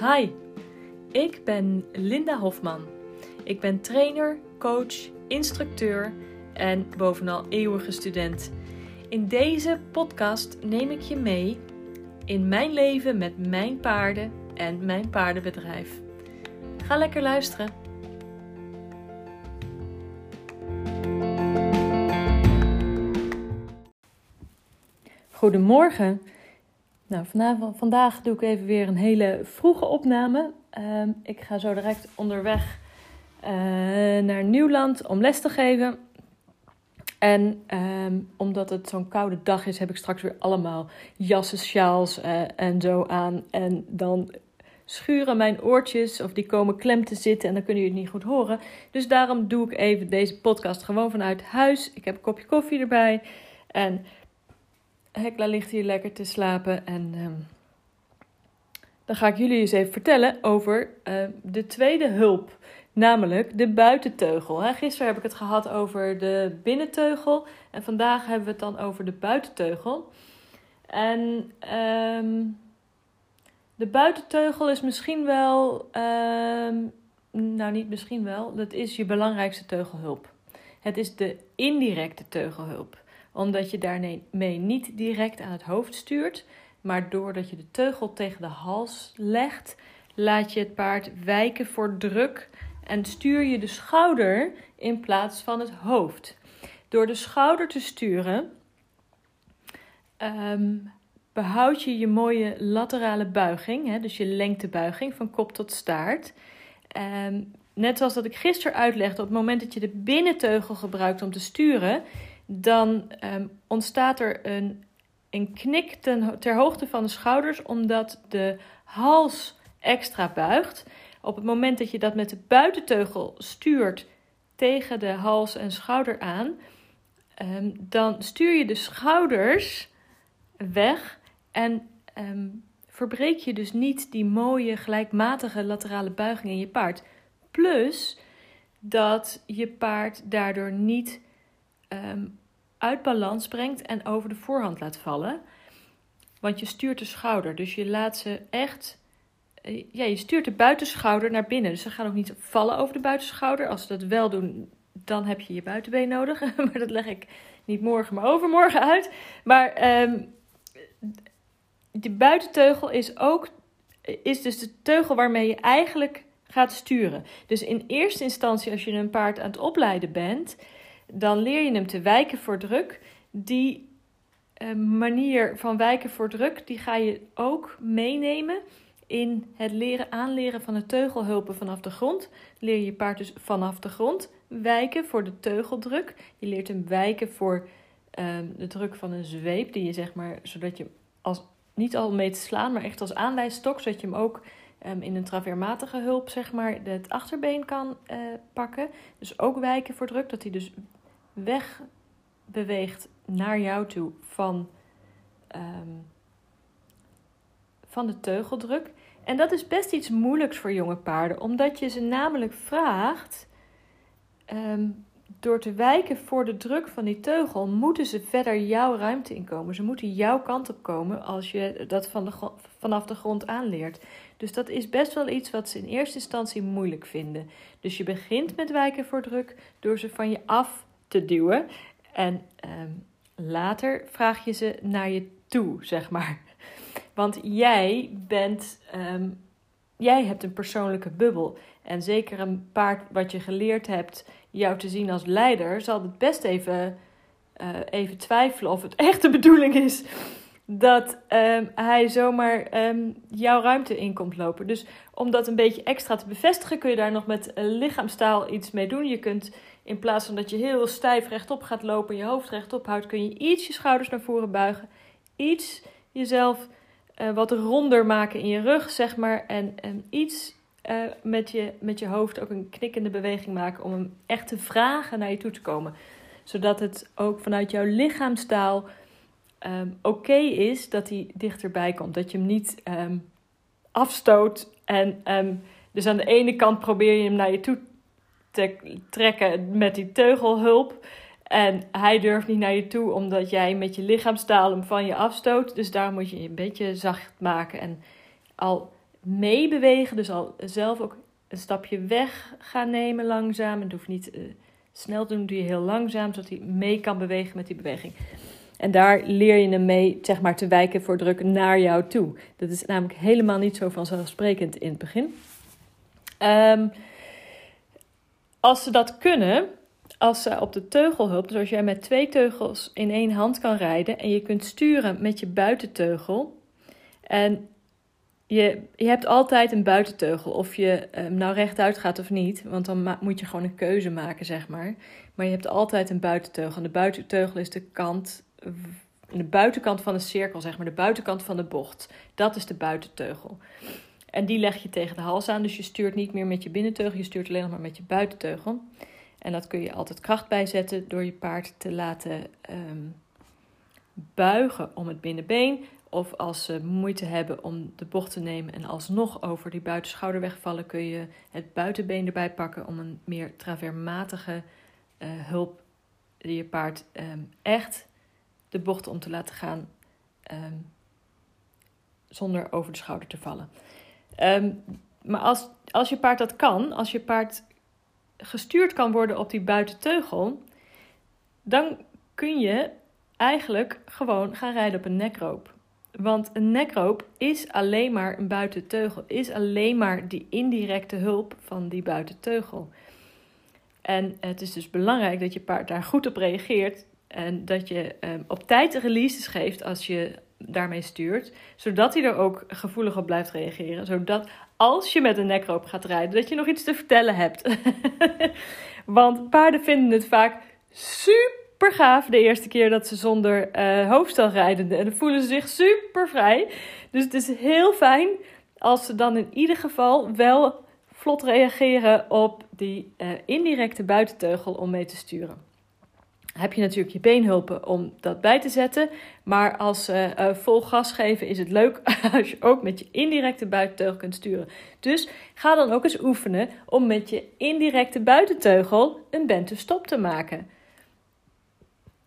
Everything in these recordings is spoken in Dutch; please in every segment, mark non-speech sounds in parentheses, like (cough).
Hi, ik ben Linda Hofman. Ik ben trainer, coach, instructeur en bovenal eeuwige student. In deze podcast neem ik je mee in mijn leven met mijn paarden en mijn paardenbedrijf. Ga lekker luisteren. Goedemorgen. Nou, vanavond, vandaag doe ik even weer een hele vroege opname. Ehm, ik ga zo direct onderweg uh, naar Nieuwland om les te geven. En ehm, omdat het zo'n koude dag is, heb ik straks weer allemaal jassen, sjaals uh, en zo aan. En dan schuren mijn oortjes of die komen klem te zitten en dan kunnen jullie het niet goed horen. Dus daarom doe ik even deze podcast gewoon vanuit huis. Ik heb een kopje koffie erbij en Hekla ligt hier lekker te slapen. En uh, dan ga ik jullie eens even vertellen over uh, de tweede hulp. Namelijk de buitenteugel. Hè, gisteren heb ik het gehad over de binnenteugel. En vandaag hebben we het dan over de buitenteugel. En um, de buitenteugel is misschien wel. Nou, niet misschien wel. Dat is je belangrijkste teugelhulp. Het is de indirecte teugelhulp omdat je daarmee niet direct aan het hoofd stuurt, maar doordat je de teugel tegen de hals legt, laat je het paard wijken voor druk en stuur je de schouder in plaats van het hoofd. Door de schouder te sturen, um, behoud je je mooie laterale buiging, hè, dus je lengtebuiging van kop tot staart. Um, net zoals dat ik gisteren uitlegde, op het moment dat je de binnenteugel gebruikt om te sturen, dan um, ontstaat er een, een knik ten, ter hoogte van de schouders, omdat de hals extra buigt. Op het moment dat je dat met de buitenteugel stuurt tegen de hals en schouder aan, um, dan stuur je de schouders weg en um, verbreek je dus niet die mooie gelijkmatige laterale buiging in je paard. Plus dat je paard daardoor niet um, uit balans brengt en over de voorhand laat vallen. Want je stuurt de schouder, dus je laat ze echt. Eh, ja, je stuurt de buitenschouder naar binnen. Dus ze gaan ook niet vallen over de buitenschouder. Als ze dat wel doen, dan heb je je buitenbeen nodig. (laughs) maar dat leg ik niet morgen, maar overmorgen uit. Maar um, de buitenteugel is ook. Is dus de teugel waarmee je eigenlijk gaat sturen. Dus in eerste instantie, als je een paard aan het opleiden bent, dan leer je hem te wijken voor druk. Die uh, manier van wijken voor druk, die ga je ook meenemen in het leren aanleren van de teugelhulpen vanaf de grond. Leer je paard dus vanaf de grond wijken voor de teugeldruk. Je leert hem wijken voor uh, de druk van een zweep, die je zeg maar, zodat je als, niet al mee te slaan, maar echt als aanwijsstok, zodat je hem ook um, in een traveermatige hulp, zeg maar, het achterbeen kan uh, pakken. Dus ook wijken voor druk, dat hij dus weg beweegt naar jou toe van, um, van de teugeldruk. En dat is best iets moeilijks voor jonge paarden, omdat je ze namelijk vraagt. Um, door te wijken voor de druk van die teugel, moeten ze verder jouw ruimte inkomen. Ze moeten jouw kant op komen als je dat van de, vanaf de grond aanleert. Dus dat is best wel iets wat ze in eerste instantie moeilijk vinden. Dus je begint met wijken voor druk door ze van je af te duwen. En um, later vraag je ze naar je toe, zeg maar. Want jij bent, um, jij hebt een persoonlijke bubbel. En zeker een paard wat je geleerd hebt jou te zien als leider, zal het best even, uh, even twijfelen of het (laughs) echt de bedoeling is dat um, hij zomaar jouw ruimte in komt lopen. Dus om dat een beetje extra te bevestigen, kun je daar nog met lichaamstaal iets mee doen. Je kunt in plaats van dat je heel stijf rechtop gaat lopen en je hoofd rechtop houdt, kun je iets je schouders naar voren buigen. Iets jezelf uh, wat ronder maken in je rug, zeg maar. En, en iets uh, met, je, met je hoofd ook een knikkende beweging maken om hem echt te vragen naar je toe te komen. Zodat het ook vanuit jouw lichaamstaal um, oké is dat hij dichterbij komt. Dat je hem niet um, afstoot en um, dus aan de ene kant probeer je hem naar je toe te trekken met die teugelhulp. En hij durft niet naar je toe omdat jij met je lichaamstaal hem van je afstoot. Dus daar moet je een beetje zacht maken. En al meebewegen. Dus al zelf ook een stapje weg gaan nemen langzaam. Het hoeft niet uh, snel te doen, doe je heel langzaam, zodat hij mee kan bewegen met die beweging. En daar leer je hem mee, zeg maar, te wijken voor druk naar jou toe. Dat is namelijk helemaal niet zo vanzelfsprekend in het begin. Um, als ze dat kunnen, als ze op de teugelhulp, dus als jij met twee teugels in één hand kan rijden en je kunt sturen met je buitenteugel. En je, je hebt altijd een buitenteugel, of je um, nou rechtuit gaat of niet, want dan moet je gewoon een keuze maken, zeg maar. Maar je hebt altijd een buitenteugel. En de buitenteugel is de kant, de buitenkant van de cirkel, zeg maar, de buitenkant van de bocht. Dat is de buitenteugel. En die leg je tegen de hals aan, dus je stuurt niet meer met je binnenteugel, je stuurt alleen nog maar met je buitenteugel. En dat kun je altijd kracht bijzetten door je paard te laten um, buigen om het binnenbeen. Of als ze moeite hebben om de bocht te nemen en alsnog over die buitenschouder wegvallen, kun je het buitenbeen erbij pakken om een meer traversmatige uh, hulp die je paard um, echt de bocht om te laten gaan um, zonder over de schouder te vallen. Um, maar als, als je paard dat kan, als je paard gestuurd kan worden op die buitenteugel, dan kun je eigenlijk gewoon gaan rijden op een nekroop. Want een nekroop is alleen maar een buitenteugel, is alleen maar die indirecte hulp van die buitenteugel. En het is dus belangrijk dat je paard daar goed op reageert en dat je um, op tijd releases geeft als je daarmee stuurt, zodat hij er ook gevoelig op blijft reageren. Zodat als je met een nekroop gaat rijden, dat je nog iets te vertellen hebt. (laughs) Want paarden vinden het vaak super gaaf de eerste keer dat ze zonder uh, hoofdstel rijden. En dan voelen ze zich super vrij. Dus het is heel fijn als ze dan in ieder geval wel vlot reageren op die uh, indirecte buitenteugel om mee te sturen heb je natuurlijk je beenhulpen om dat bij te zetten. Maar als uh, vol gas geven is het leuk (laughs) als je ook met je indirecte buitenteugel kunt sturen. Dus ga dan ook eens oefenen om met je indirecte buitenteugel een bente stop te maken.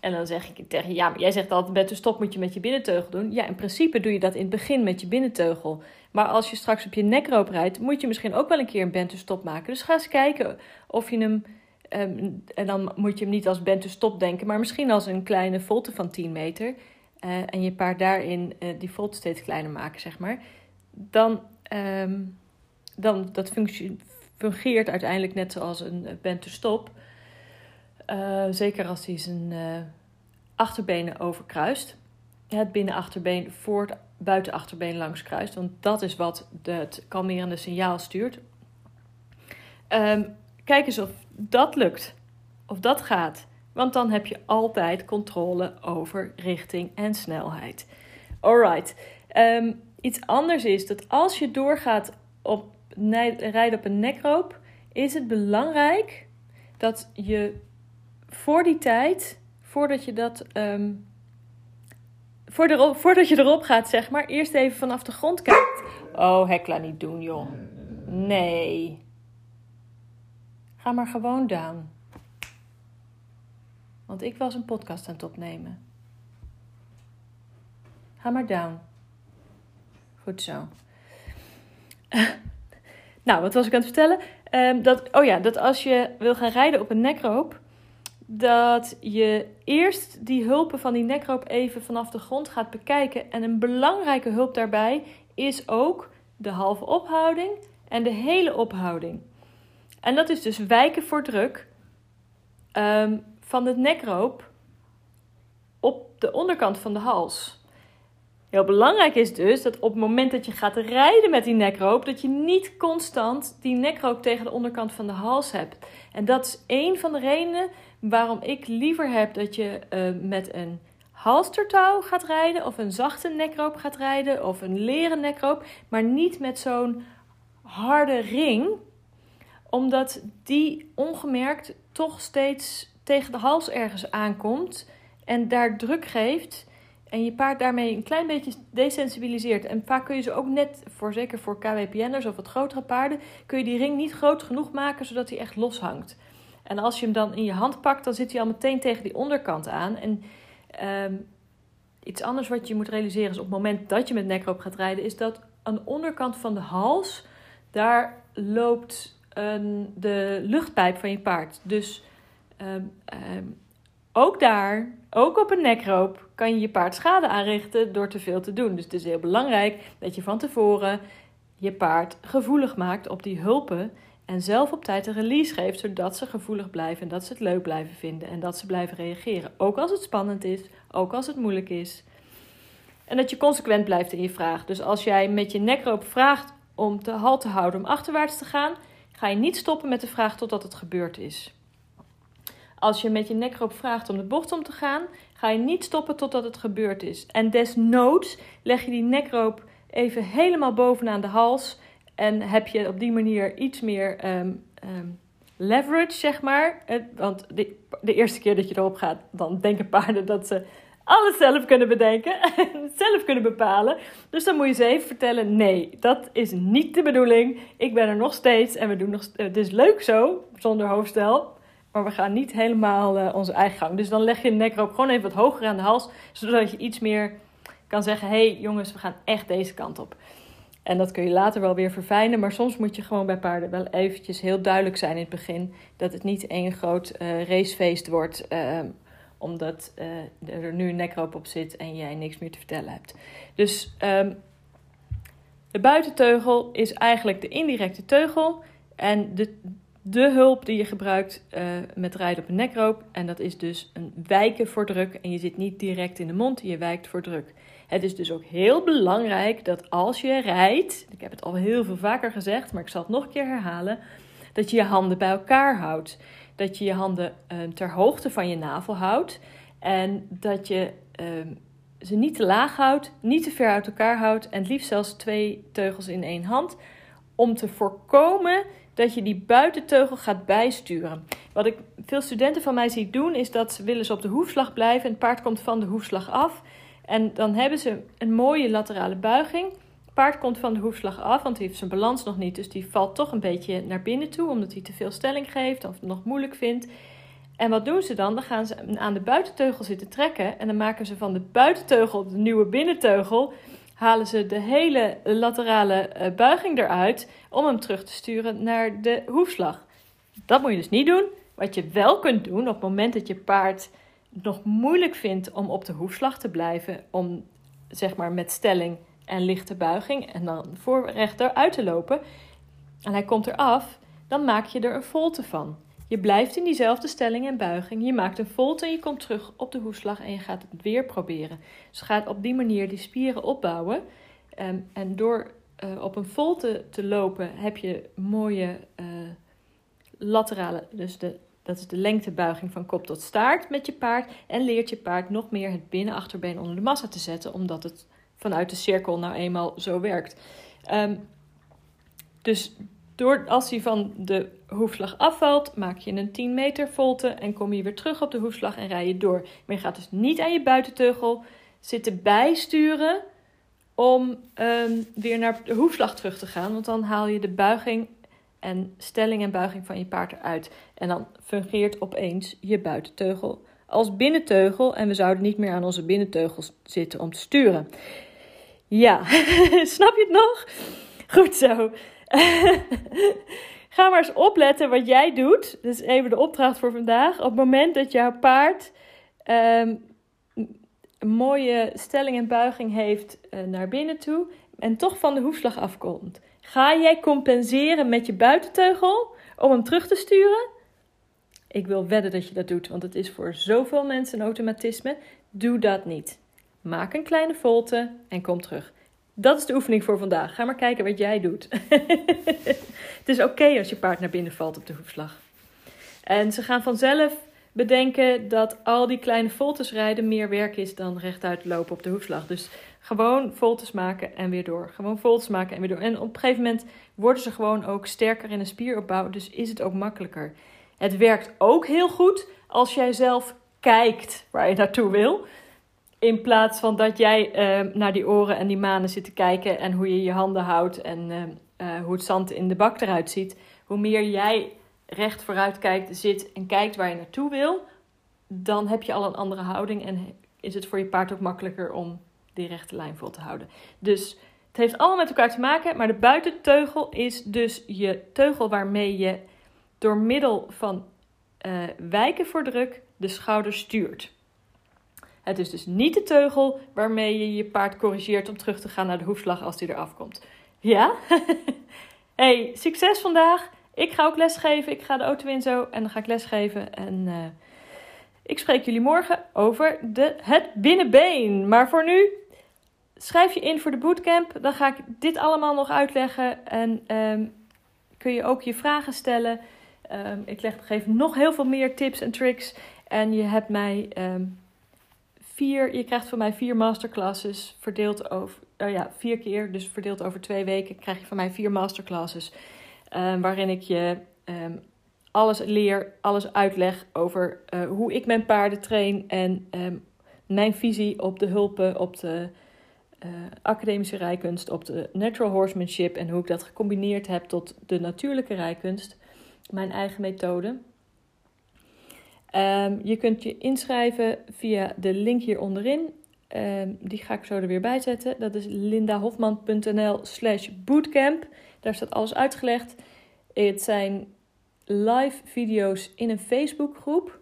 En dan zeg ik tegen ja, maar jij zegt altijd bente stop moet je met je binnenteugel doen. Ja, in principe doe je dat in het begin met je binnenteugel. Maar als je straks op je nekroop rijdt, moet je misschien ook wel een keer een bente stop maken. Dus ga eens kijken of je hem Ehm, en dan moet je hem niet als bent to stop denken, maar misschien als een kleine volte van 10 meter. Uh, en je paard daarin uh, die volte steeds kleiner maken, zeg maar. Dan, um, dan dat fungeert uiteindelijk net zoals een bent to stop. Zeker als hij zijn achterbenen overkruist. Het binnenachterbeen voor het buitenachterbeen langs kruist. Want dat is wat het kalmerende signaal stuurt. Um, kijk eens of dat lukt. Of dat gaat. Want dan heb je altijd controle over richting en snelheid. Alright. Um, iets anders is dat als je doorgaat op rijden op een nekroop, is het belangrijk dat je voor die tijd, voordat je dat. Um, voordat je erop gaat, zeg maar, eerst even vanaf de grond kijkt. Oh, Hekla, niet doen, joh. Nee. Ga maar gewoon down. Want ik was een podcast aan het opnemen. Ga maar down. Goed zo. (laughs) nou, wat was ik aan het vertellen? Um, dat, oh ja, dat als je wil gaan rijden op een nekroop, dat je eerst die hulpen van die nekroop even vanaf de grond gaat bekijken. En een belangrijke hulp daarbij is ook de halve ophouding en de hele ophouding. En dat is dus wijken voor druk um, van het nekroop op de onderkant van de hals. Heel belangrijk is dus dat op het moment dat je gaat rijden met die nekroop, dat je niet constant die nekroop tegen de onderkant van de hals hebt. En dat is één van de redenen waarom ik liever heb dat je uh, met een halstertouw gaat rijden, of een zachte nekroop gaat rijden, of een leren nekroop, maar niet met zo'n harde ring omdat die ongemerkt toch steeds tegen de hals ergens aankomt en daar druk geeft. En je paard daarmee een klein beetje desensibiliseert. En vaak kun je ze ook net, voor, zeker voor KWPN'ers of wat grotere paarden, kun je die ring niet groot genoeg maken zodat hij echt loshangt. En als je hem dan in je hand pakt, dan zit hij al meteen tegen die onderkant aan. En um, iets anders wat je moet realiseren is op het moment dat je met nekroop gaat rijden, is dat aan de onderkant van de hals, daar loopt de luchtpijp van je paard. Dus ehm, ehm, ook daar, ook op een nekroop, kan je je paard schade aanrichten door te veel te doen. Dus het is heel belangrijk dat je van tevoren je paard gevoelig maakt op die hulpen. En zelf op tijd een release geeft, zodat ze gevoelig blijven en dat ze het leuk blijven vinden en dat ze blijven reageren. Ook als het spannend is, ook als het moeilijk is. En dat je consequent blijft in je vraag. Dus als jij met je nekroop vraagt om te halt te houden, om achterwaarts te gaan, ga je niet stoppen met de vraag totdat het gebeurd is. Als je met je nekroop vraagt om de bocht om te gaan, ga je niet stoppen totdat het gebeurd is. En desnoods leg je die nekroop even helemaal bovenaan de hals en heb je op die manier iets meer ehm, ehm, leverage, zeg maar. Want de, de, eerste keer dat je erop gaat, dan denken paarden dat ze alles zelf kunnen bedenken en (laughs) zelf kunnen bepalen. Dus dan moet je ze even vertellen: nee, dat is niet de bedoeling. Ik ben er nog steeds en we doen nog. Het is leuk zo, zonder hoofdstel. Maar we gaan niet helemaal uh, onze eigen gang. Dus dan leg je de nekroop gewoon even wat hoger aan de hals. Zodat je iets meer kan zeggen: hé hey, jongens, we gaan echt deze kant op. En dat kun je later wel weer verfijnen. Maar soms moet je gewoon bij paarden wel eventjes heel duidelijk zijn in het begin. Dat het niet één groot uh, racefeest wordt. Uh, omdat uh, er nu een nekroop op zit en jij niks meer te vertellen hebt. Dus um, de buitenteugel is eigenlijk de indirecte teugel. En de, de hulp die je gebruikt uh, met rijden op een nekroop. En dat is dus een wijken voor druk. En je zit niet direct in de mond, je wijkt voor druk. Het is dus ook heel belangrijk dat als je rijdt, ik heb het al heel veel vaker gezegd, maar ik zal het nog een keer herhalen, dat je je handen bij elkaar houdt. Dat je je handen uh, ter hoogte van je navel houdt en dat je uh, ze niet te laag houdt, niet te ver uit elkaar houdt en het liefst zelfs twee teugels in één hand, om te voorkomen dat je die buitenteugel gaat bijsturen. Wat ik veel studenten van mij zie doen, is dat ze willen ze op de hoefslag blijven en het paard komt van de hoefslag af. En dan hebben ze een mooie laterale buiging. Paard komt van de hoefslag af, want hij heeft zijn balans nog niet. Dus die valt toch een beetje naar binnen toe, omdat hij te veel stelling geeft of het nog moeilijk vindt. En wat doen ze dan? Dan gaan ze aan de buitenteugel zitten trekken. En dan maken ze van de buitenteugel de nieuwe binnenteugel. Halen ze de hele laterale eh, buiging eruit om hem terug te sturen naar de hoefslag. Dat moet je dus niet doen. Wat je wel kunt doen op het moment dat je paard nog moeilijk vindt om op de hoefslag te blijven, om zeg maar met stelling en lichte buiging en dan voor rechter uit te lopen, en hij komt eraf, dan maak je er een volte van. Je blijft in diezelfde stelling en buiging. Je maakt een volte en je komt terug op de hoefslag en je gaat het weer proberen. Dus gaat op die manier die spieren opbouwen. Ehm, en door uh, op een volte te lopen heb je mooie uh, laterale, dus de dat is de lengtebuiging van kop tot staart met je paard. En leert je paard nog meer het binnenachterbeen onder de massa te zetten, omdat het vanuit de cirkel nou eenmaal zo werkt. Um, dus door, als hij van de hoefslag afvalt, maak je een 10 meter volte en kom je weer terug op de hoefslag en rij je door. Maar je gaat dus niet aan je buitenteugel zitten bijsturen om um, weer naar de hoefslag terug te gaan. Want dan haal je de buiging en stelling en buiging van je paard eruit. En dan fungeert opeens je buitenteugel als binnenteugel. En we zouden niet meer aan onze binnenteugels zitten om te sturen. Ja, (laughs) snap je het nog? Goed zo. (laughs) Ga maar eens opletten wat jij doet. Is even de opdracht voor vandaag. Op het moment dat jouw paard um, een mooie stelling en buiging heeft uh, naar binnen toe en toch van de hoefslag afkomt. Ga jij compenseren met je buitenteugel om hem terug te sturen? Ik wil wedden dat je dat doet, want het is voor zoveel mensen een automatisme. Doe dat niet. Maak een kleine volte en kom terug. Dat is de oefening voor vandaag. Ga maar kijken wat jij doet. (laughs) het is oké als je paard naar binnen valt op de hoefslag. En ze gaan vanzelf bedenken dat al die kleine voltes rijden meer werk is dan rechtuit lopen op de hoefslag. Dus gewoon voltes maken en weer door. Gewoon voltes maken en weer door. En op een gegeven moment worden ze gewoon ook sterker in de spieropbouw. Dus is het ook makkelijker. Het werkt ook heel goed als jij zelf kijkt waar je naartoe wil. In plaats van dat jij uh, naar die oren en die manen zit te kijken en hoe je je handen houdt en uh, uh, hoe het zand in de bak eruit ziet. Hoe meer jij recht vooruit kijkt, zit en kijkt waar je naartoe wil, dan heb je al een andere houding en is het voor je paard ook makkelijker om die rechte lijn vol te houden. Dus Het heeft allemaal met elkaar te maken, maar de buitenteugel is dus je teugel waarmee je door middel van wijken voor druk de schouder stuurt. Het is dus niet de teugel waarmee je je paard corrigeert om terug te gaan naar de hoefslag als die eraf komt. Ja? (laughs) hey, succes vandaag. Ik ga ook lesgeven. Ik ga de auto in zo en dan ga ik lesgeven. En uh, ik spreek jullie morgen over de, het binnenbeen. Maar voor nu, schrijf je in voor de bootcamp. Dan ga ik dit allemaal nog uitleggen. En um, kun je ook je vragen stellen. Um, ik leg, geef nog heel veel meer tips en tricks. En je hebt mij um, vier, je krijgt van mij vier masterclasses verdeeld over, uh, ja, vier keer, dus verdeeld over twee weken, krijg je van mij vier masterclasses. Um, waarin ik je um, alles leer, alles uitleg over uh, hoe ik mijn paarden train en um, mijn visie op de hulpen, op de uh, academische rijkunst, op de natural horsemanship en hoe ik dat gecombineerd heb tot de natuurlijke rijkunst, mijn eigen methode. Um, je kunt je inschrijven via de link hier onderin. Um, die ga ik zo er weer bij zetten. Dat is lindahofman.nl slash bootcamp. Daar staat alles uitgelegd. Het zijn live video's in een Facebookgroep.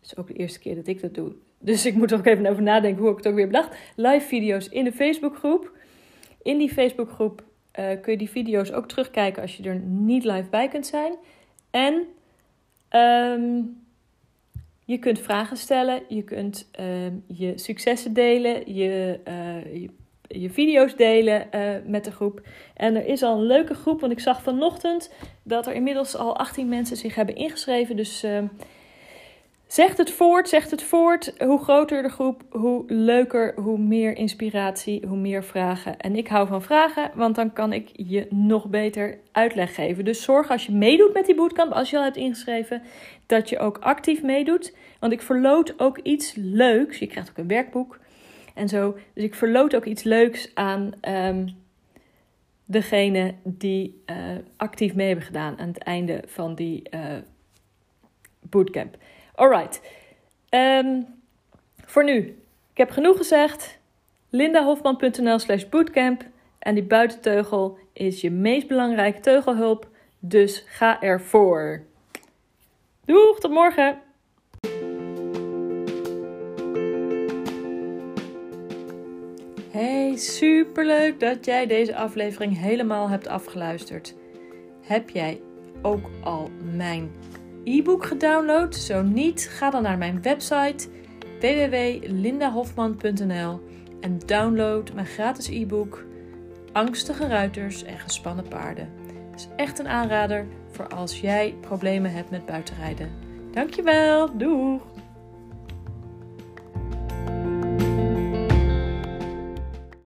Het is ook de eerste keer dat ik dat doe. Dus ik moet er ook even over nadenken hoe ik het ook weer bedacht. Live video's in een Facebookgroep. In die Facebookgroep uh, kun je die video's ook terugkijken als je er niet live bij kunt zijn. En um, je kunt vragen stellen, je kunt uh, je successen delen, je, uh, je, video's delen uh, met de groep. En er is al een leuke groep, want ik zag vanochtend dat er inmiddels al 18 mensen zich hebben ingeschreven. Dus ehm, Zegt het voort, zegt het voort. Hoe groter de groep, hoe leuker, hoe meer inspiratie, hoe meer vragen. En ik hou van vragen, want dan kan ik je nog beter uitleg geven. Dus zorg als je meedoet met die bootcamp, als je al hebt ingeschreven, dat je ook actief meedoet. Want ik verloot ook iets leuks. Je krijgt ook een werkboek en zo. Dus ik verloot ook iets leuks aan um, degene die uh, actief mee hebben gedaan aan het einde van die uh, bootcamp. Alright. Um, voor nu. Ik heb genoeg gezegd. lindahofman.nl slash bootcamp. En die buitenteugel is je meest belangrijke teugelhulp. Dus ga ervoor. Doeg, tot morgen! Hey, superleuk dat jij deze aflevering helemaal hebt afgeluisterd. Heb jij ook al mijn e-book gedownload? Zo niet, ga dan naar mijn website www.lindahofman.nl en download mijn gratis e-book Angstige ruiters en gespannen paarden. Het is echt een aanrader voor als jij problemen hebt met buitenrijden. Dankjewel, doeg!